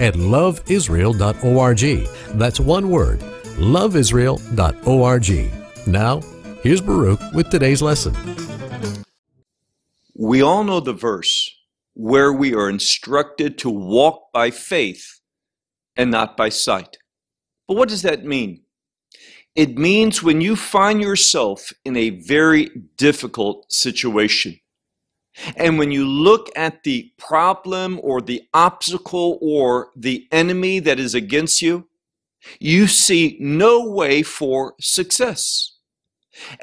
at loveisrael.org. That's one word, loveisrael.org. Now, here's Baruch with today's lesson. We all know the verse where we are instructed to walk by faith and not by sight. But what does that mean? It means when you find yourself in a very difficult situation, and when you look at the problem or the obstacle or the enemy that is against you, you see no way for success.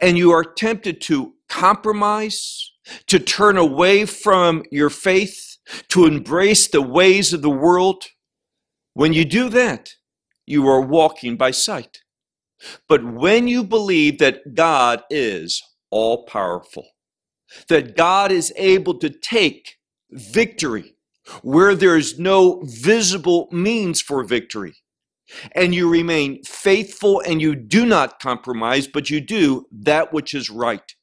And you are tempted to compromise, to turn away from your faith, to embrace the ways of the world. When you do that, you are walking by sight. But when you believe that God is all powerful, that God is able to take victory where there is no visible means for victory. And you remain faithful and you do not compromise, but you do that which is right.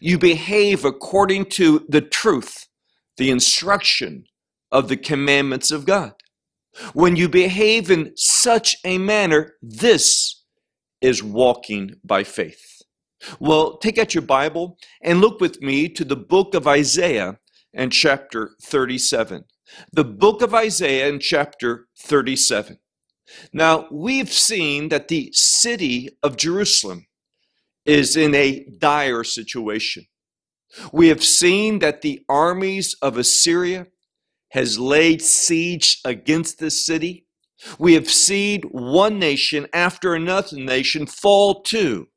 You behave according to the truth, the instruction of the commandments of God. When you behave in such a manner, this is walking by faith. Well, take out your Bible and look with me to the book of Isaiah and chapter 37. The book of Isaiah and chapter 37. Now, we've seen that the city of Jerusalem is in a dire situation. We have seen that the armies of Assyria has laid siege against this city. We have seen one nation after another nation fall to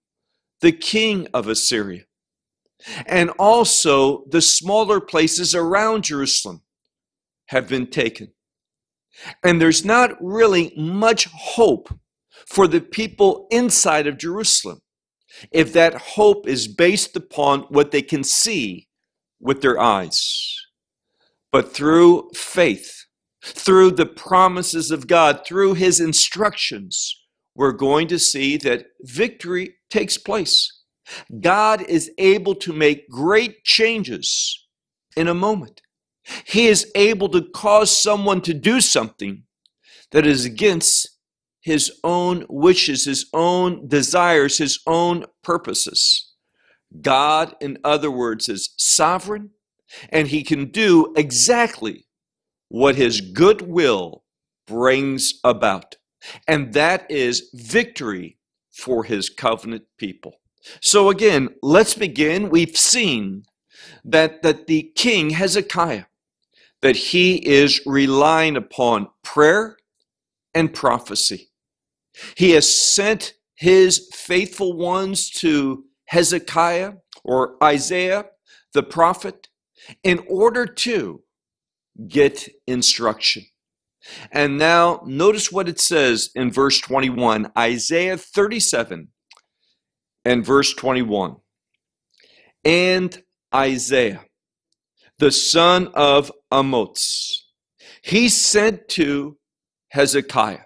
the king of Assyria, and also the smaller places around Jerusalem have been taken. And there's not really much hope for the people inside of Jerusalem if that hope is based upon what they can see with their eyes. But through faith, through the promises of God, through his instructions, we're going to see that victory takes place. God is able to make great changes in a moment. He is able to cause someone to do something that is against his own wishes, his own desires, his own purposes. God, in other words, is sovereign and he can do exactly what his good will brings about and that is victory for his covenant people. So again, let's begin. We've seen that, that the king Hezekiah, that he is relying upon prayer and prophecy. He has sent his faithful ones to Hezekiah or Isaiah, the prophet, in order to get instruction. And now notice what it says in verse 21, Isaiah 37 and verse 21. And Isaiah, the son of Amoz, he sent to Hezekiah.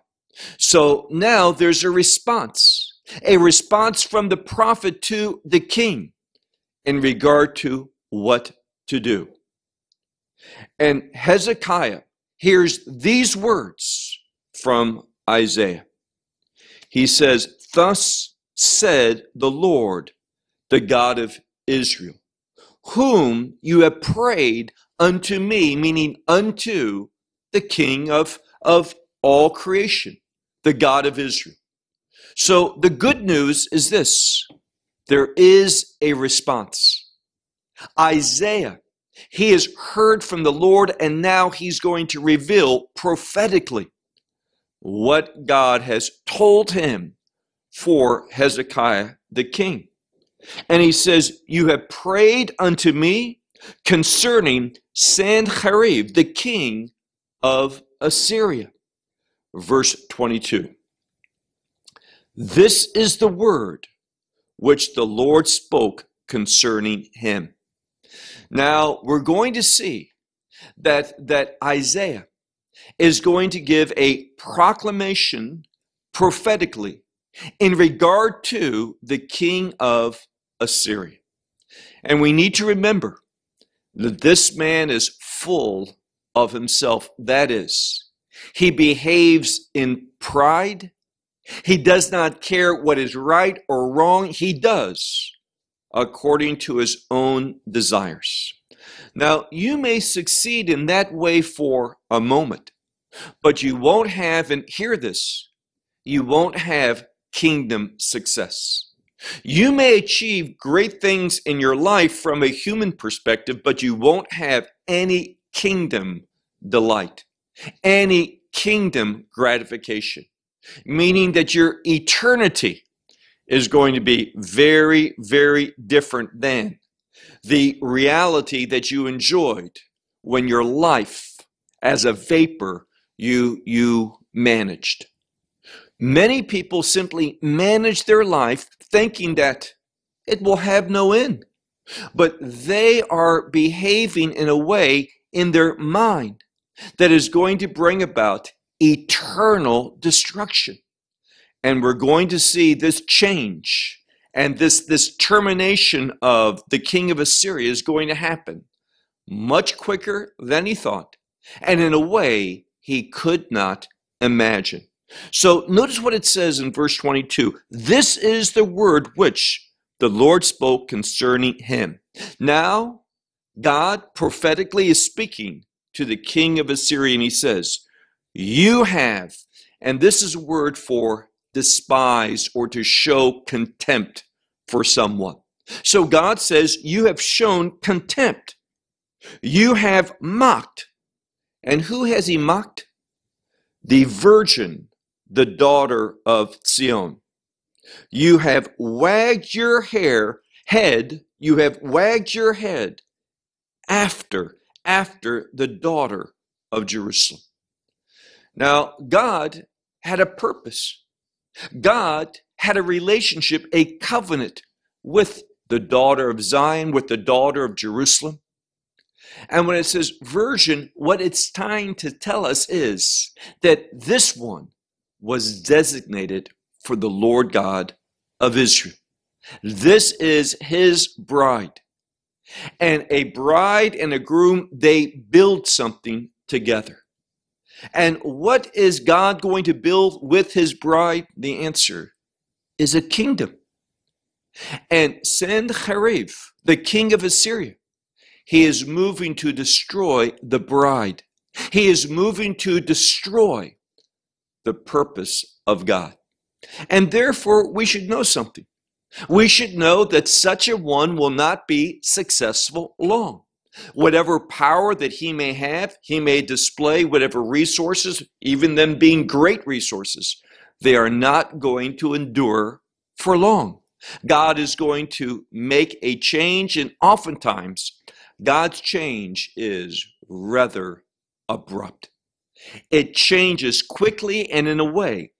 So now there's a response, a response from the prophet to the king in regard to what to do. And Hezekiah hears these words from Isaiah. He says, Thus said the Lord, the God of Israel, whom you have prayed unto me, meaning unto the King of, of all creation, the God of Israel. So the good news is this there is a response. Isaiah he has heard from the Lord, and now he's going to reveal prophetically what God has told him for Hezekiah the king. And he says, You have prayed unto me concerning Sanherib, the king of Assyria. verse 22. This is the word which the Lord spoke concerning him. Now, we're going to see that, that Isaiah is going to give a proclamation prophetically in regard to the king of Assyria. And we need to remember that this man is full of himself. That is, he behaves in pride. He does not care what is right or wrong. He does according to his own desires. Now, you may succeed in that way for a moment, but you won't have, and hear this, you won't have kingdom success. You may achieve great things in your life from a human perspective, but you won't have any kingdom delight, any kingdom gratification, meaning that your eternity is going to be very, very different than the reality that you enjoyed when your life as a vapor you you managed. Many people simply manage their life thinking that it will have no end. But they are behaving in a way in their mind that is going to bring about eternal destruction. And we're going to see this change and this, this termination of the king of Assyria is going to happen much quicker than he thought, and in a way he could not imagine. So notice what it says in verse 22 This is the word which the Lord spoke concerning him. Now, God prophetically is speaking to the king of Assyria, and he says, You have, and this is a word for despise or to show contempt for someone. So God says, You have shown contempt. You have mocked. And who has he mocked? The virgin the daughter of Zion. You have wagged your hair, head, you have wagged your head after, after the daughter of Jerusalem. Now, God had a purpose. God had a relationship, a covenant with the daughter of Zion, with the daughter of Jerusalem. And when it says virgin, what it's trying to tell us is that this one, was designated for the Lord God of Israel. This is his bride. And a bride and a groom, they build something together. And what is God going to build with his bride? The answer is a kingdom. And Sennacherib, the king of Assyria, he is moving to destroy the bride. He is moving to destroy the purpose of God. And therefore, we should know something. We should know that such a one will not be successful long. Whatever power that he may have, he may display whatever resources, even them being great resources, they are not going to endure for long. God is going to make a change, and oftentimes, God's change is rather abrupt. It changes quickly and in a way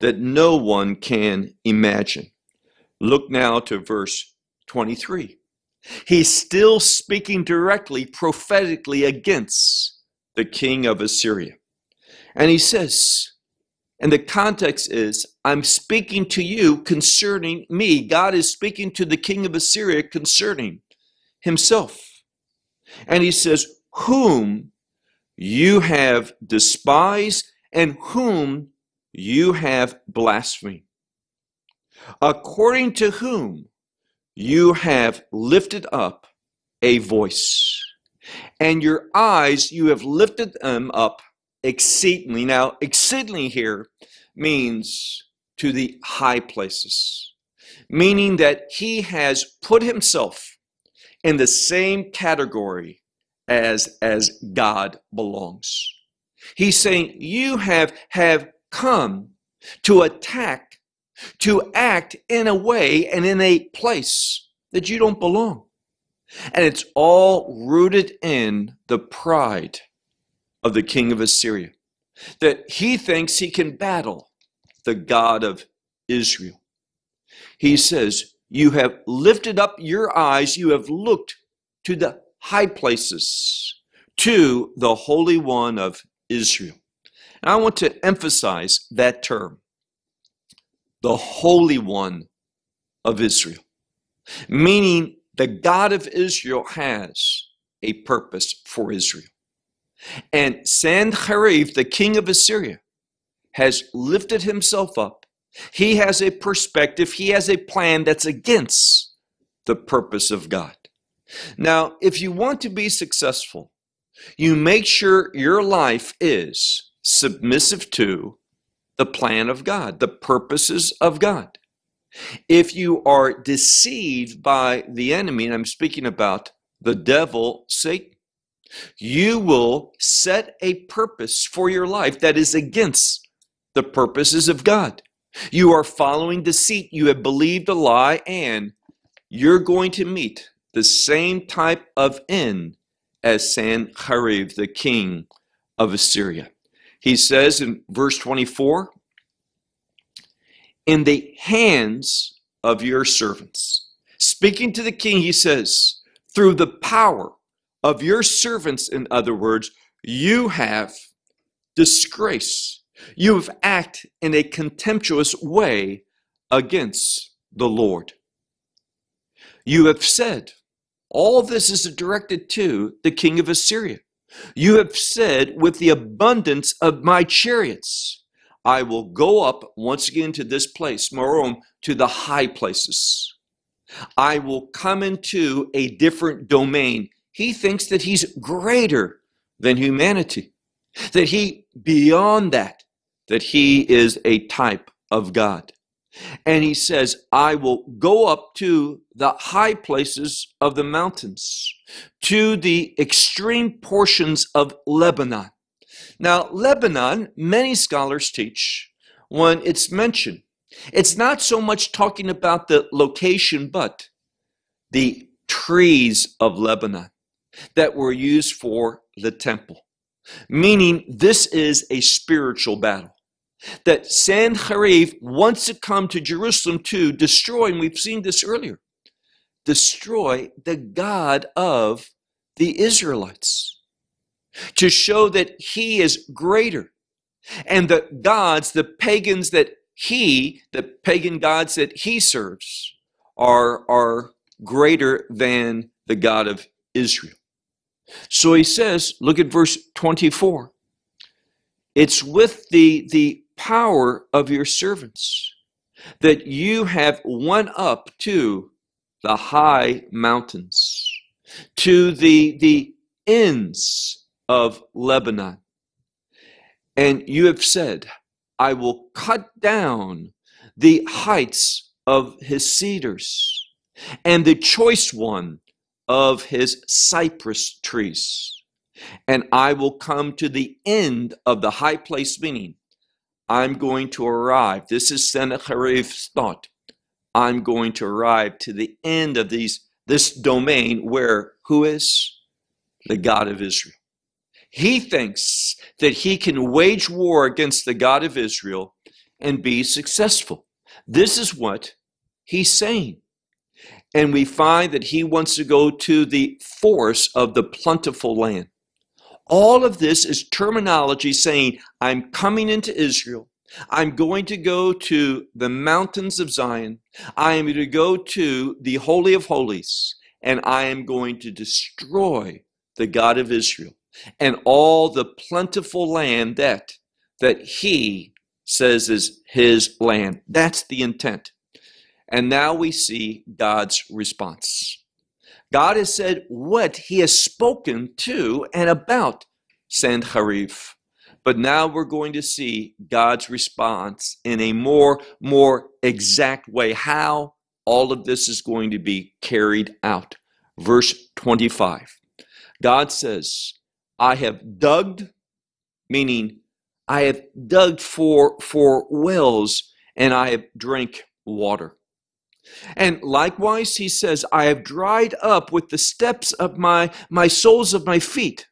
that no one can imagine. Look now to verse 23. He's still speaking directly, prophetically against the king of Assyria. And he says, and the context is, I'm speaking to you concerning me. God is speaking to the king of Assyria concerning himself. And he says, Whom you have despised and whom you have blasphemed, according to whom you have lifted up a voice, and your eyes you have lifted them up exceedingly. Now, exceedingly here means to the high places, meaning that he has put himself in the same category as as God belongs. He's saying you have have come to attack, to act in a way and in a place that you don't belong. And it's all rooted in the pride of the king of Assyria. that he thinks he can battle the God of Israel. He says, You have lifted up your eyes, you have looked to the high places, to the Holy One of Israel. And I want to emphasize that term, the Holy One of Israel, meaning the God of Israel has a purpose for Israel. And Sanherib, the king of Assyria, has lifted himself up. He has a perspective, he has a plan that's against the purpose of God. Now, if you want to be successful, you make sure your life is submissive to the plan of God, the purposes of God. If you are deceived by the enemy, and I'm speaking about the devil, Satan, you will set a purpose for your life that is against the purposes of God. You are following deceit, you have believed a lie, and you're going to meet the same type of end as Sanherib, the king of Assyria. He says in verse 24, in the hands of your servants. Speaking to the king, he says, through the power of your servants, in other words, you have disgrace. You have acted in a contemptuous way against the Lord. You have said, all this is directed to the king of Assyria. You have said, with the abundance of my chariots, I will go up once again to this place, Merom, to the high places. I will come into a different domain he thinks that he's greater than humanity, that he, beyond that, that he is a type of God. And he says, I will go up to the high places of the mountains, to the extreme portions of Lebanon. Now, Lebanon, many scholars teach, when it's mentioned, it's not so much talking about the location, but the trees of Lebanon that were used for the temple. Meaning, this is a spiritual battle. That Sanherib wants to come to Jerusalem to destroy, and we've seen this earlier, destroy the God of the Israelites. To show that he is greater. And the gods, the pagans that he, the pagan gods that he serves, are, are greater than the God of Israel. So he says, look at verse 24. It's with the, the power of your servants that you have won up to the high mountains, to the, the ends of Lebanon. And you have said, I will cut down the heights of his cedars, and the choice one of his cypress trees. And I will come to the end of the high place, meaning I'm going to arrive. This is Sennacherib's thought. I'm going to arrive to the end of these this domain where who is the God of Israel. He thinks that he can wage war against the God of Israel and be successful. This is what he's saying and we find that he wants to go to the force of the plentiful land. All of this is terminology saying, I'm coming into Israel. I'm going to go to the mountains of Zion. I am going to go to the Holy of Holies, and I am going to destroy the God of Israel and all the plentiful land that, that he says is his land. That's the intent. And now we see God's response. God has said what he has spoken to and about Sanherib. But now we're going to see God's response in a more, more exact way. How all of this is going to be carried out. Verse 25. God says, I have dug, meaning I have dug for, for wells and I have drank water. And likewise, he says, I have dried up with the steps of my, my soles of my feet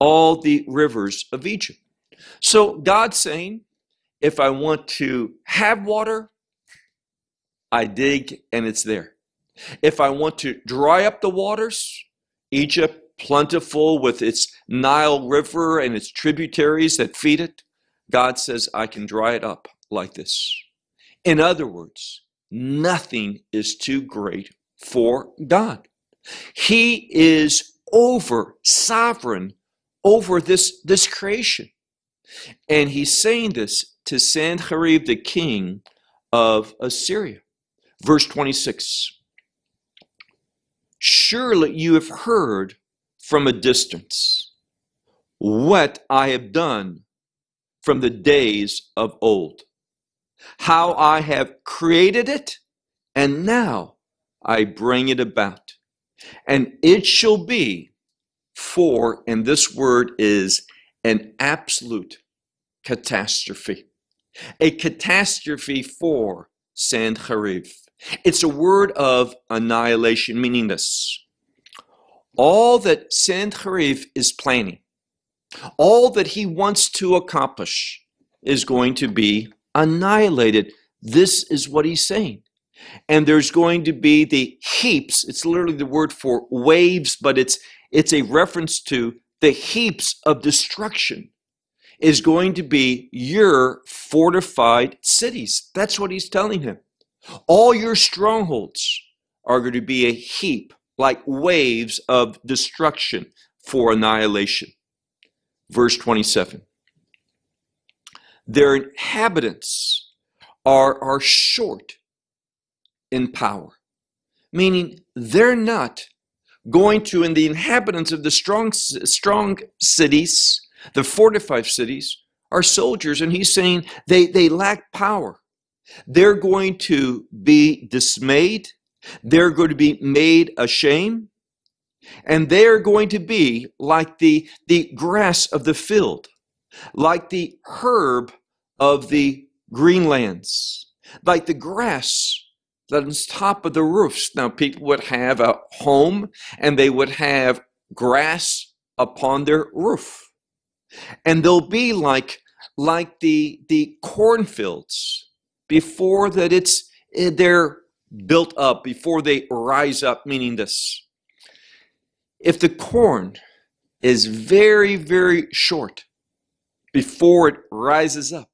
all the rivers of Egypt. So God's saying, if I want to have water, I dig and it's there. If I want to dry up the waters, Egypt plentiful with its Nile River and its tributaries that feed it, God says, I can dry it up like this. In other words, nothing is too great for God. He is over, sovereign over this, this creation. And he's saying this to Sanherib, the king of Assyria. Verse 26 Surely you have heard from a distance what I have done from the days of old, how I have created it, and now I bring it about. And it shall be for, and this word is an absolute catastrophe, a catastrophe for Sanherib. It's a word of annihilation, meaning this. All that Sanherib is planning, all that he wants to accomplish, is going to be annihilated. This is what he's saying. And there's going to be the heaps. It's literally the word for waves, but it's it's a reference to the heaps of destruction is going to be your fortified cities. That's what he's telling him. All your strongholds are going to be a heap like waves of destruction for annihilation. Verse 27 Their inhabitants are, are short in power, meaning they're not going to, and the inhabitants of the strong, strong cities, the fortified cities, are soldiers, and he's saying they, they lack power. They're going to be dismayed. They're going to be made ashamed. And they're going to be like the, the grass of the field, like the herb of the greenlands, like the grass that's top of the roofs. Now, people would have a home and they would have grass upon their roof. And they'll be like, like the, the cornfields before that it's eh, they're built up, before they rise up, meaning this. If the corn is very, very short before it rises up,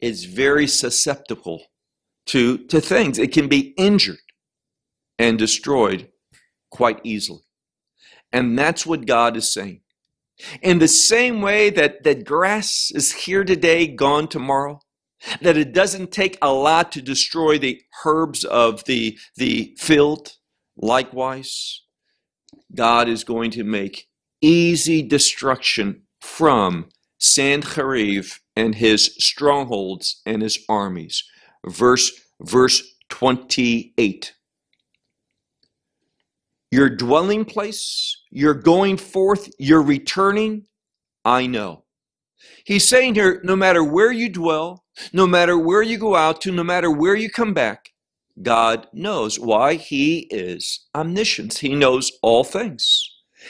it's very susceptible to, to things. It can be injured and destroyed quite easily. And that's what God is saying. In the same way that, that grass is here today, gone tomorrow, that it doesn't take a lot to destroy the herbs of the, the field. Likewise, God is going to make easy destruction from Sanherib and his strongholds and his armies. Verse, verse 28. Your dwelling place, you're going forth, you're returning, I know. He's saying here no matter where you dwell, no matter where you go out to, no matter where you come back, God knows. Why? He is omniscient. He knows all things.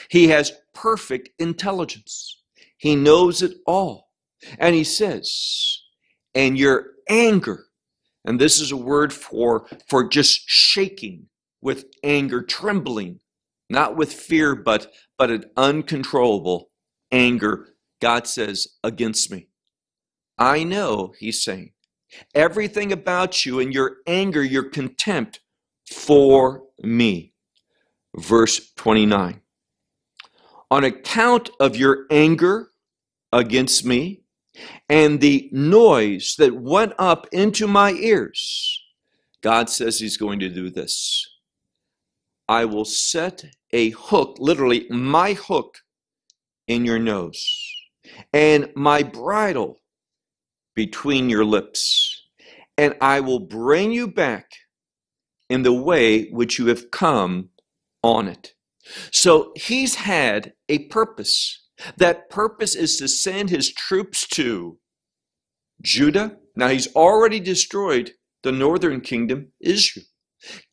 He has perfect intelligence. He knows it all. And he says, and your anger, and this is a word for, for just shaking with anger, trembling, not with fear, but, but an uncontrollable anger, God says, against me. I know, he's saying, everything about you and your anger, your contempt for me. Verse 29. On account of your anger against me and the noise that went up into my ears, God says he's going to do this. I will set a hook, literally my hook, in your nose, and my bridle between your lips, and I will bring you back in the way which you have come on it. So he's had a purpose. That purpose is to send his troops to Judah. Now he's already destroyed the northern kingdom, Israel,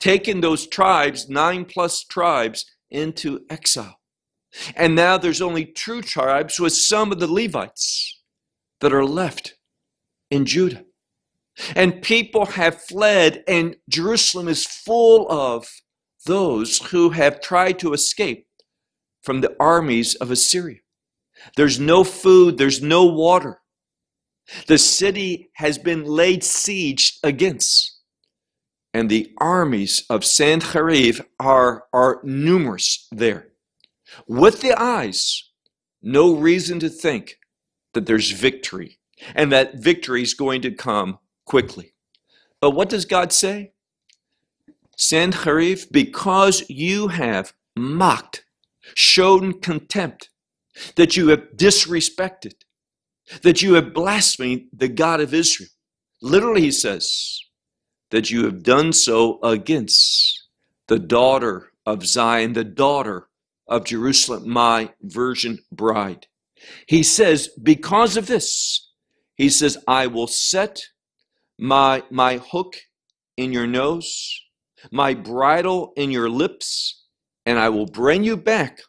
taken those tribes, nine plus tribes, into exile. And now there's only two tribes with some of the Levites that are left in Judah. And people have fled, and Jerusalem is full of those who have tried to escape from the armies of Assyria. There's no food, there's no water. The city has been laid siege against. And the armies of Sanherib are, are numerous there. With the eyes, no reason to think that there's victory and that victory is going to come quickly. But what does God say? Sanherib, because you have mocked, shown contempt, that you have disrespected, that you have blasphemed the God of Israel. Literally, he says, that you have done so against the daughter of Zion, the daughter of Jerusalem, my virgin bride. He says, because of this, he says, I will set my, my hook in your nose, my bridle in your lips, and I will bring you back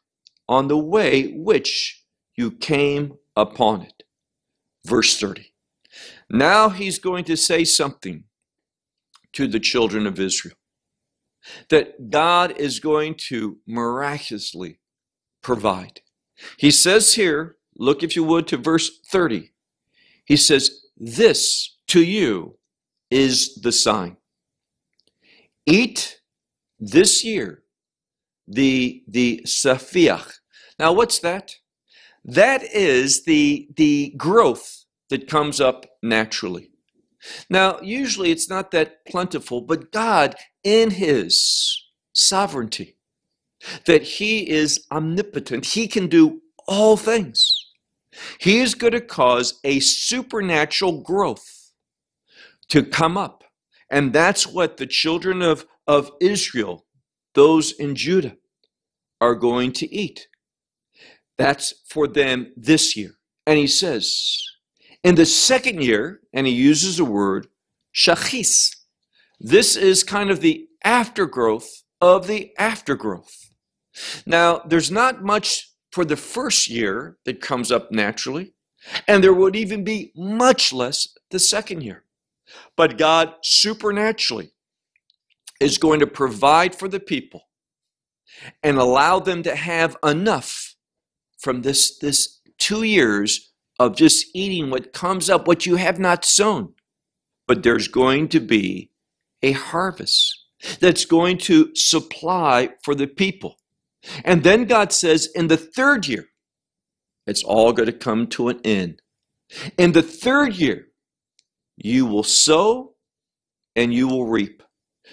on the way which you came upon it. Verse 30. Now he's going to say something to the children of Israel that God is going to miraculously provide. He says here, look if you would to verse 30. He says, This to you is the sign. Eat this year the, the safiach. Now, what's that? That is the, the growth that comes up naturally. Now, usually it's not that plentiful, but God, in His sovereignty, that He is omnipotent, He can do all things. He is going to cause a supernatural growth to come up. And that's what the children of, of Israel, those in Judah, are going to eat. That's for them this year. And he says, in the second year, and he uses the word shachis. This is kind of the aftergrowth of the aftergrowth. Now, there's not much for the first year that comes up naturally, and there would even be much less the second year. But God supernaturally is going to provide for the people and allow them to have enough from this, this two years of just eating what comes up, what you have not sown. But there's going to be a harvest that's going to supply for the people. And then God says, in the third year, it's all going to come to an end. In the third year, you will sow and you will reap.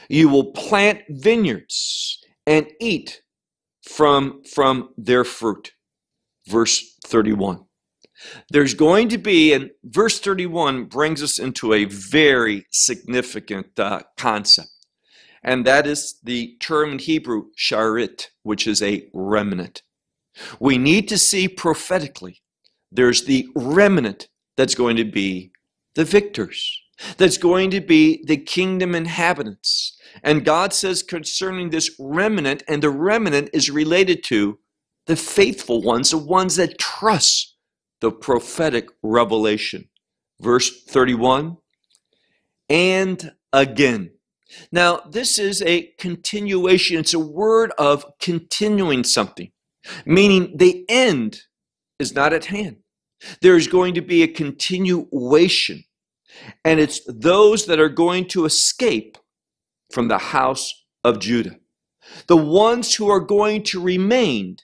You will plant vineyards and eat from, from their fruit. Verse 31. There's going to be, and verse 31 brings us into a very significant uh, concept and that is the term in Hebrew, sharit, which is a remnant. We need to see prophetically there's the remnant that's going to be the victors, that's going to be the kingdom inhabitants. And God says concerning this remnant, and the remnant is related to the faithful ones, the ones that trust the prophetic revelation. Verse 31 And again, now, this is a continuation. It's a word of continuing something, meaning the end is not at hand. There's going to be a continuation, and it's those that are going to escape from the house of Judah. The ones who are going to remain,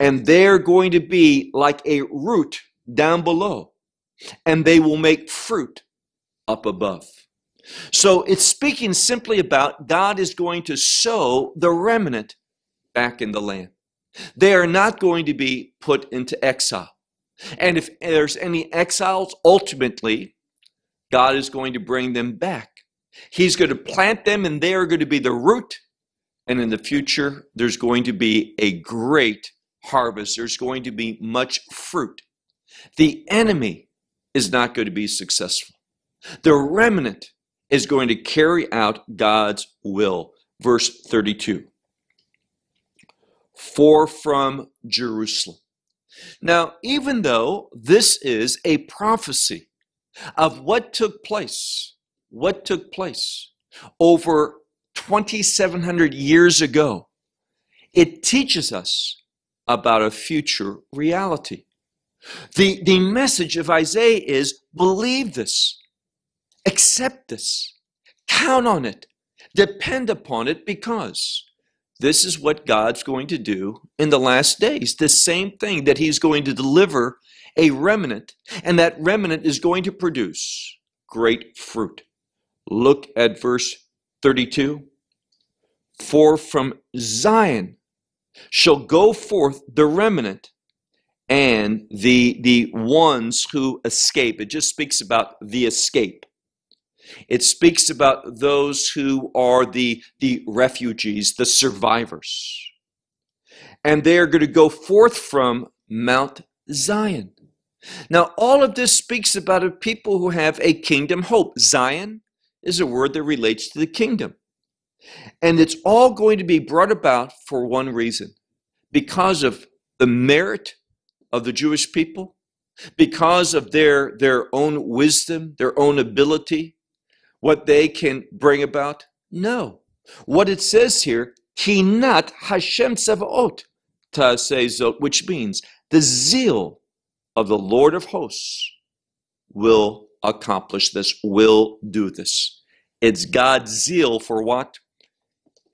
and they're going to be like a root down below, and they will make fruit up above. So it's speaking simply about God is going to sow the remnant back in the land. They are not going to be put into exile. And if there's any exiles, ultimately, God is going to bring them back. He's going to plant them, and they are going to be the root. And in the future, there's going to be a great harvest. There's going to be much fruit. The enemy is not going to be successful. The remnant is going to carry out God's will. Verse 32 For from Jerusalem. Now, even though this is a prophecy of what took place, what took place over 2,700 years ago, it teaches us about a future reality. The, the message of Isaiah is believe this, accept this, count on it, depend upon it, because this is what God's going to do in the last days. The same thing that He's going to deliver a remnant, and that remnant is going to produce great fruit. Look at verse 32. For from Zion shall go forth the remnant and the, the ones who escape. It just speaks about the escape. It speaks about those who are the, the refugees, the survivors. And they are going to go forth from Mount Zion. Now, all of this speaks about a people who have a kingdom hope. Zion is a word that relates to the kingdom. And it's all going to be brought about for one reason because of the merit of the Jewish people, because of their, their own wisdom, their own ability, what they can bring about? No. What it says here, Kinat Hashem Tzevaot Ta'asezot, which means the zeal of the Lord of hosts will accomplish this, will do this. It's God's zeal for what?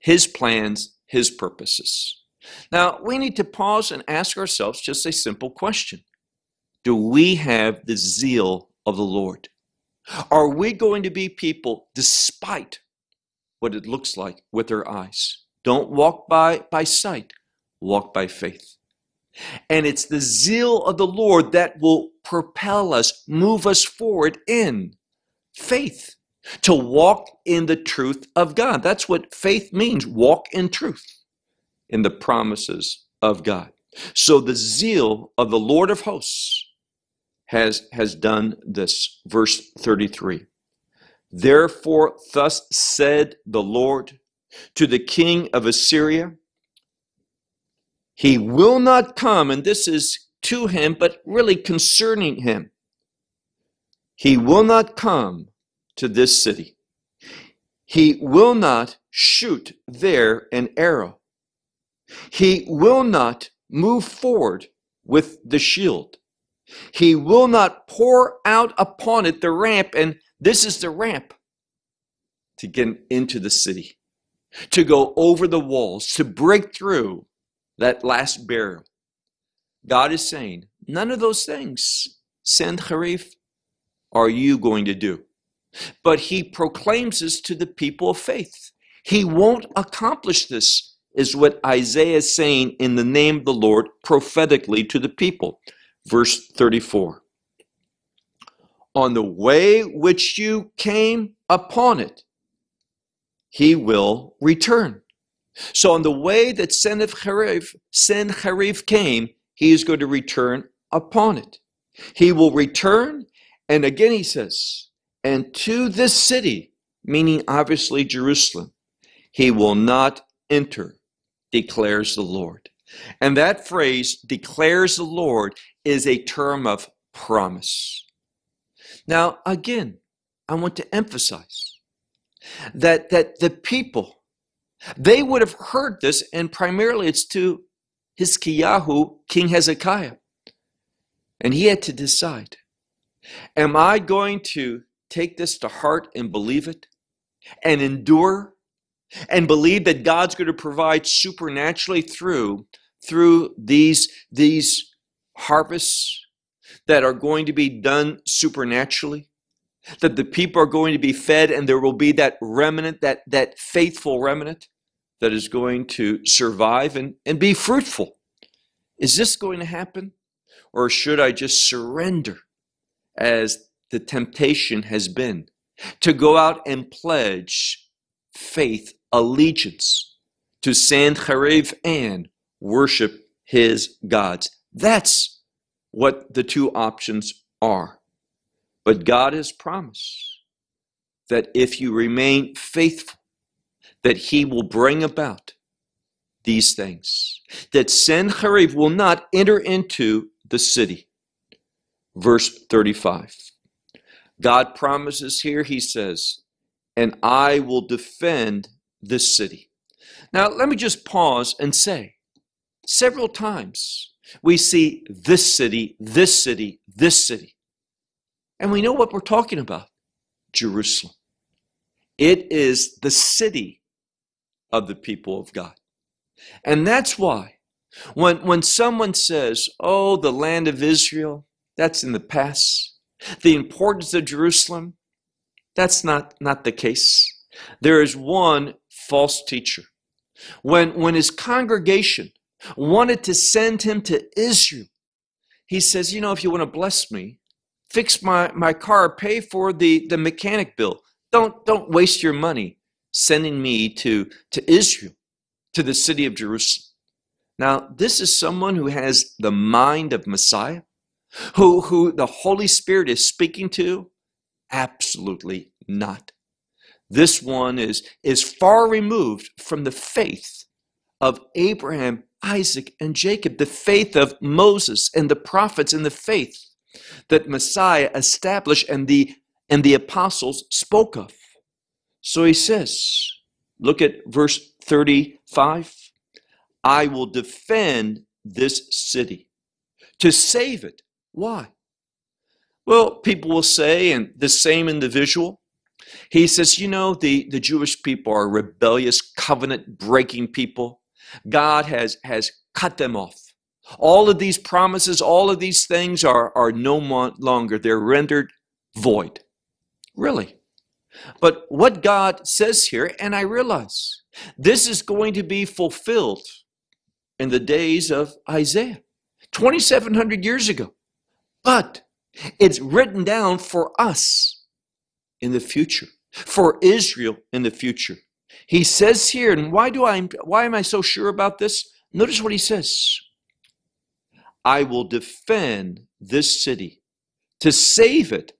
His plans, His purposes. Now, we need to pause and ask ourselves just a simple question Do we have the zeal of the Lord? Are we going to be people despite what it looks like with our eyes? Don't walk by, by sight, walk by faith. And it's the zeal of the Lord that will propel us, move us forward in faith to walk in the truth of God. That's what faith means walk in truth, in the promises of God. So the zeal of the Lord of hosts has, has done this. Verse 33 Therefore, thus said the Lord to the king of Assyria, He will not come, and this is to him, but really concerning him. He will not come to this city. He will not shoot there an arrow. He will not move forward with the shield. He will not pour out upon it the ramp, and this is the ramp to get into the city, to go over the walls, to break through that last barrier. God is saying, none of those things, Sennacherib, are you going to do. But he proclaims this to the people of faith. He won't accomplish this, is what Isaiah is saying in the name of the Lord prophetically to the people. Verse 34 On the way which you came upon it, he will return. So, on the way that Sennacherib, Sennacherib came, he is going to return upon it. He will return, and again he says, and to this city, meaning obviously Jerusalem, he will not enter, declares the Lord. And that phrase, declares the Lord, is a term of promise. Now, again, I want to emphasize that, that the people, they would have heard this, and primarily it's to Hiskiyahu, King Hezekiah. And he had to decide Am I going to take this to heart and believe it and endure and believe that God's going to provide supernaturally through through these these harvests that are going to be done supernaturally that the people are going to be fed and there will be that remnant that that faithful remnant that is going to survive and, and be fruitful. Is this going to happen or should i just surrender as the temptation has been to go out and pledge faith, allegiance to Sennacherib and worship his gods. That's what the two options are. But God has promised that if you remain faithful, that he will bring about these things, that Sennacherib will not enter into the city. Verse 35. God promises here, he says, and I will defend this city. Now, let me just pause and say several times we see this city, this city, this city. And we know what we're talking about Jerusalem. It is the city of the people of God. And that's why when, when someone says, oh, the land of Israel, that's in the past, the importance of Jerusalem, that's not, not the case. There is one false teacher. When, when his congregation wanted to send him to Israel, he says, You know, if you want to bless me, fix my, my car, pay for the, the mechanic bill. Don't, don't waste your money sending me to, to Israel, to the city of Jerusalem. Now, this is someone who has the mind of Messiah, who, who the Holy Spirit is speaking to? Absolutely not. This one is, is far removed from the faith of Abraham, Isaac, and Jacob, the faith of Moses and the prophets, and the faith that Messiah established and the, and the apostles spoke of. So he says, look at verse 35 I will defend this city to save it. Why? Well, people will say, and the same individual he says, you know, the, the Jewish people are rebellious, covenant breaking people. God has, has cut them off. All of these promises, all of these things are, are no longer, they're rendered void. Really. But what God says here, and I realize this is going to be fulfilled in the days of Isaiah, 2,700 years ago. But it's written down for us in the future, for Israel in the future. He says here, and why do I why am I so sure about this? Notice what he says. I will defend this city to save it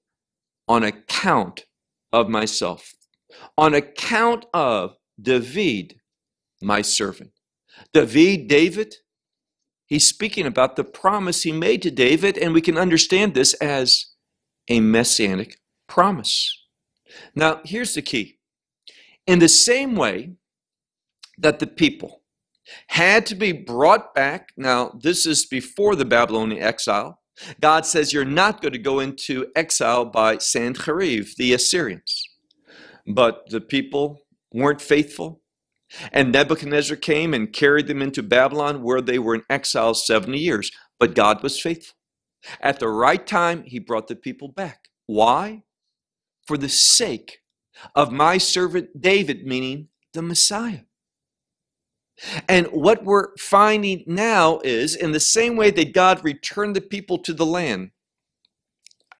on account of myself, on account of David, my servant. David, David, he's speaking about the promise he made to David, and we can understand this as a messianic promise. Now, here's the key. In the same way that the people had to be brought back, now, this is before the Babylonian exile. God says you're not going to go into exile by Sanherib, the Assyrians. But the people weren't faithful. And Nebuchadnezzar came and carried them into Babylon, where they were in exile 70 years. But God was faithful. At the right time, he brought the people back. Why? for the sake of my servant David, meaning the Messiah. And what we're finding now is in the same way that God returned the people to the land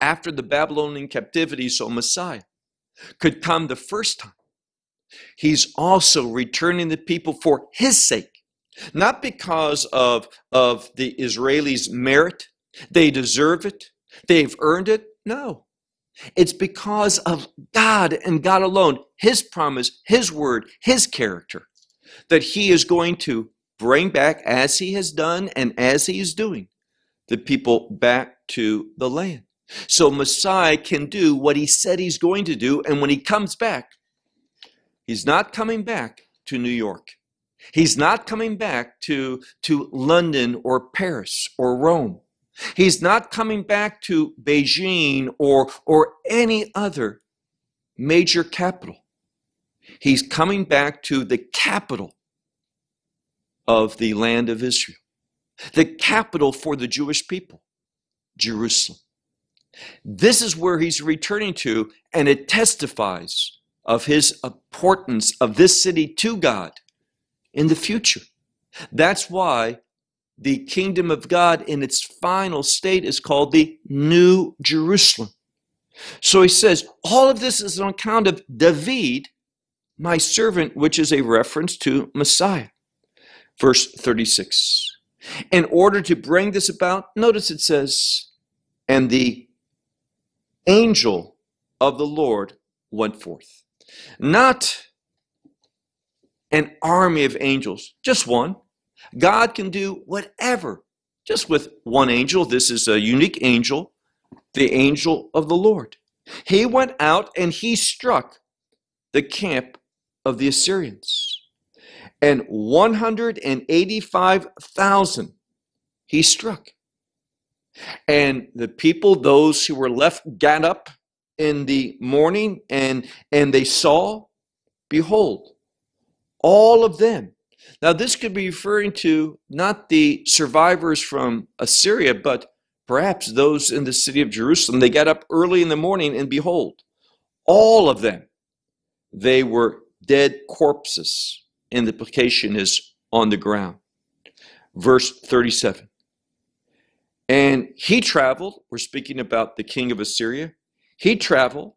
after the Babylonian captivity, so Messiah could come the first time. He's also returning the people for his sake, not because of, of the Israelis' merit. They deserve it, they've earned it. No. It's because of God and God alone, His promise, His word, His character, that He is going to bring back, as He has done and as He is doing, the people back to the land. So Messiah can do what He said He's going to do, and when He comes back, He's not coming back to New York. He's not coming back to, to London or Paris or Rome. He's not coming back to Beijing or, or any other major capital. He's coming back to the capital of the land of Israel, the capital for the Jewish people, Jerusalem. This is where he's returning to, and it testifies of his importance of this city to God in the future. That's why the kingdom of God in its final state is called the New Jerusalem. So he says, all of this is on account of David, my servant, which is a reference to Messiah. Verse 36. In order to bring this about, notice it says, and the angel of the Lord went forth. Not an army of angels, just one. God can do whatever just with one angel. This is a unique angel, the angel of the Lord. He went out and he struck the camp of the Assyrians. And 185,000 he struck. And the people, those who were left, got up in the morning and, and they saw, behold, all of them. Now, this could be referring to not the survivors from Assyria, but perhaps those in the city of Jerusalem. They got up early in the morning and behold, all of them, they were dead corpses. And the implication is on the ground. Verse 37. And he traveled, we're speaking about the king of Assyria. He traveled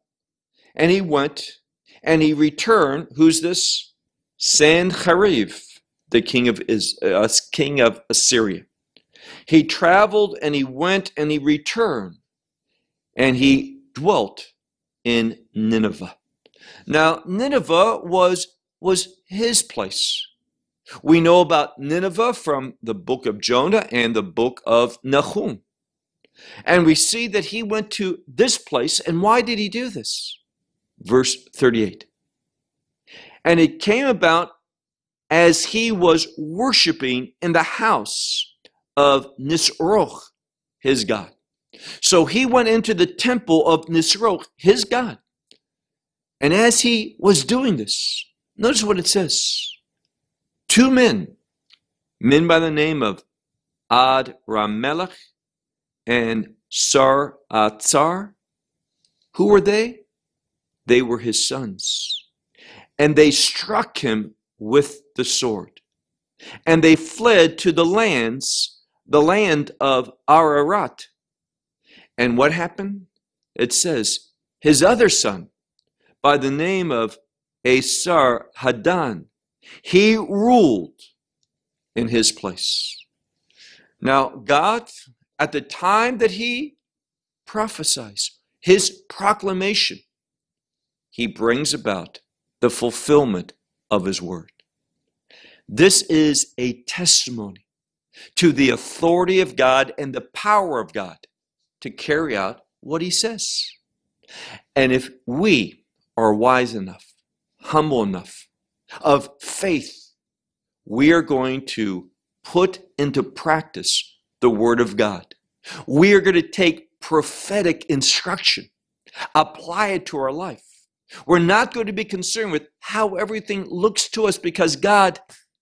and he went and he returned. Who's this? Sanherib, the king of, Is, uh, king of Assyria. He traveled and he went and he returned and he dwelt in Nineveh. Now, Nineveh was, was his place. We know about Nineveh from the book of Jonah and the book of Nahum. And we see that he went to this place. And why did he do this? Verse 38. And it came about as he was worshiping in the house of Nisroch, his God. So he went into the temple of Nisroch, his God. And as he was doing this, notice what it says. Two men, men by the name of Ad Ramelech and Sar uh, Atzar, who were they? They were his sons. And they struck him with the sword. And they fled to the lands, the land of Ararat. And what happened? It says, his other son, by the name of Asar Hadan, he ruled in his place. Now, God, at the time that he prophesies, his proclamation, he brings about the fulfillment of his word. This is a testimony to the authority of God and the power of God to carry out what he says. And if we are wise enough, humble enough, of faith, we are going to put into practice the Word of God. We are going to take prophetic instruction, apply it to our life. We're not going to be concerned with how everything looks to us because God,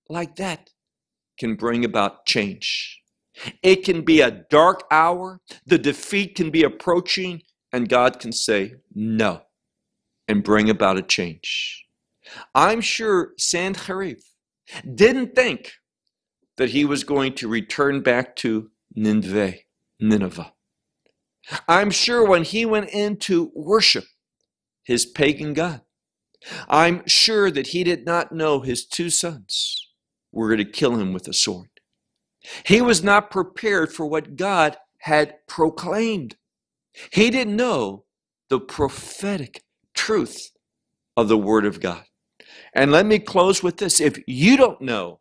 like that, can bring about change. It can be a dark hour, the defeat can be approaching, and God can say no and bring about a change. I'm sure Sanherib didn't think that he was going to return back to Nineveh, Nineveh. I'm sure when he went in to worship his pagan god, I'm sure that he did not know his two sons were going to kill him with a sword. He was not prepared for what God had proclaimed. He didn't know the prophetic truth of the Word of God. And let me close with this. If you don't know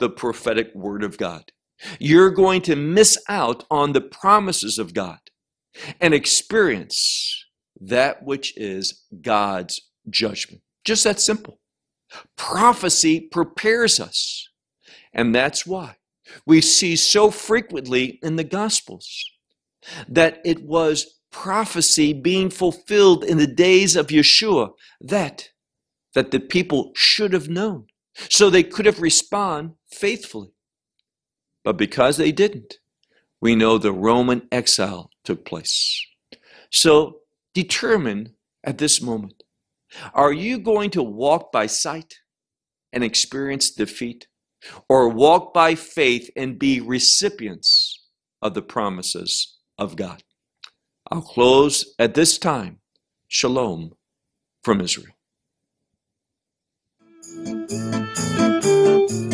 the prophetic Word of God, you're going to miss out on the promises of God and experience that which is God's judgment. Just that simple. Prophecy prepares us. And that's why we see so frequently in the Gospels that it was prophecy being fulfilled in the days of Yeshua that that the people should have known so they could have responded faithfully. But because they didn't, we know the Roman exile took place. So determine at this moment are you going to walk by sight and experience defeat, or walk by faith and be recipients of the promises of God? I'll close at this time. Shalom from Israel.